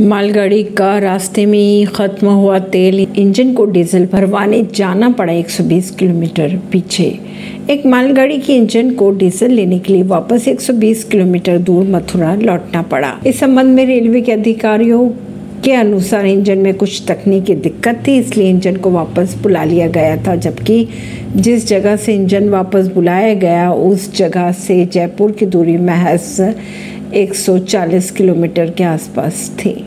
मालगाड़ी का रास्ते में ही खत्म हुआ तेल। इंजन को डीजल भरवाने जाना पड़ा 120 किलोमीटर पीछे। एक मालगाड़ी की इंजन को डीजल लेने के लिए वापस 120 किलोमीटर दूर मथुरा लौटना पड़ा। इस संबंध में रेलवे के अधिकारियों के अनुसार इंजन में कुछ तकनीकी दिक्कत थी, इसलिए इंजन को वापस बुला लिया गया था, जबकि जिस जगह से इंजन वापस बुलाया गया, उस जगह से जयपुर की दूरी महज 140 किलोमीटर के आसपास थी।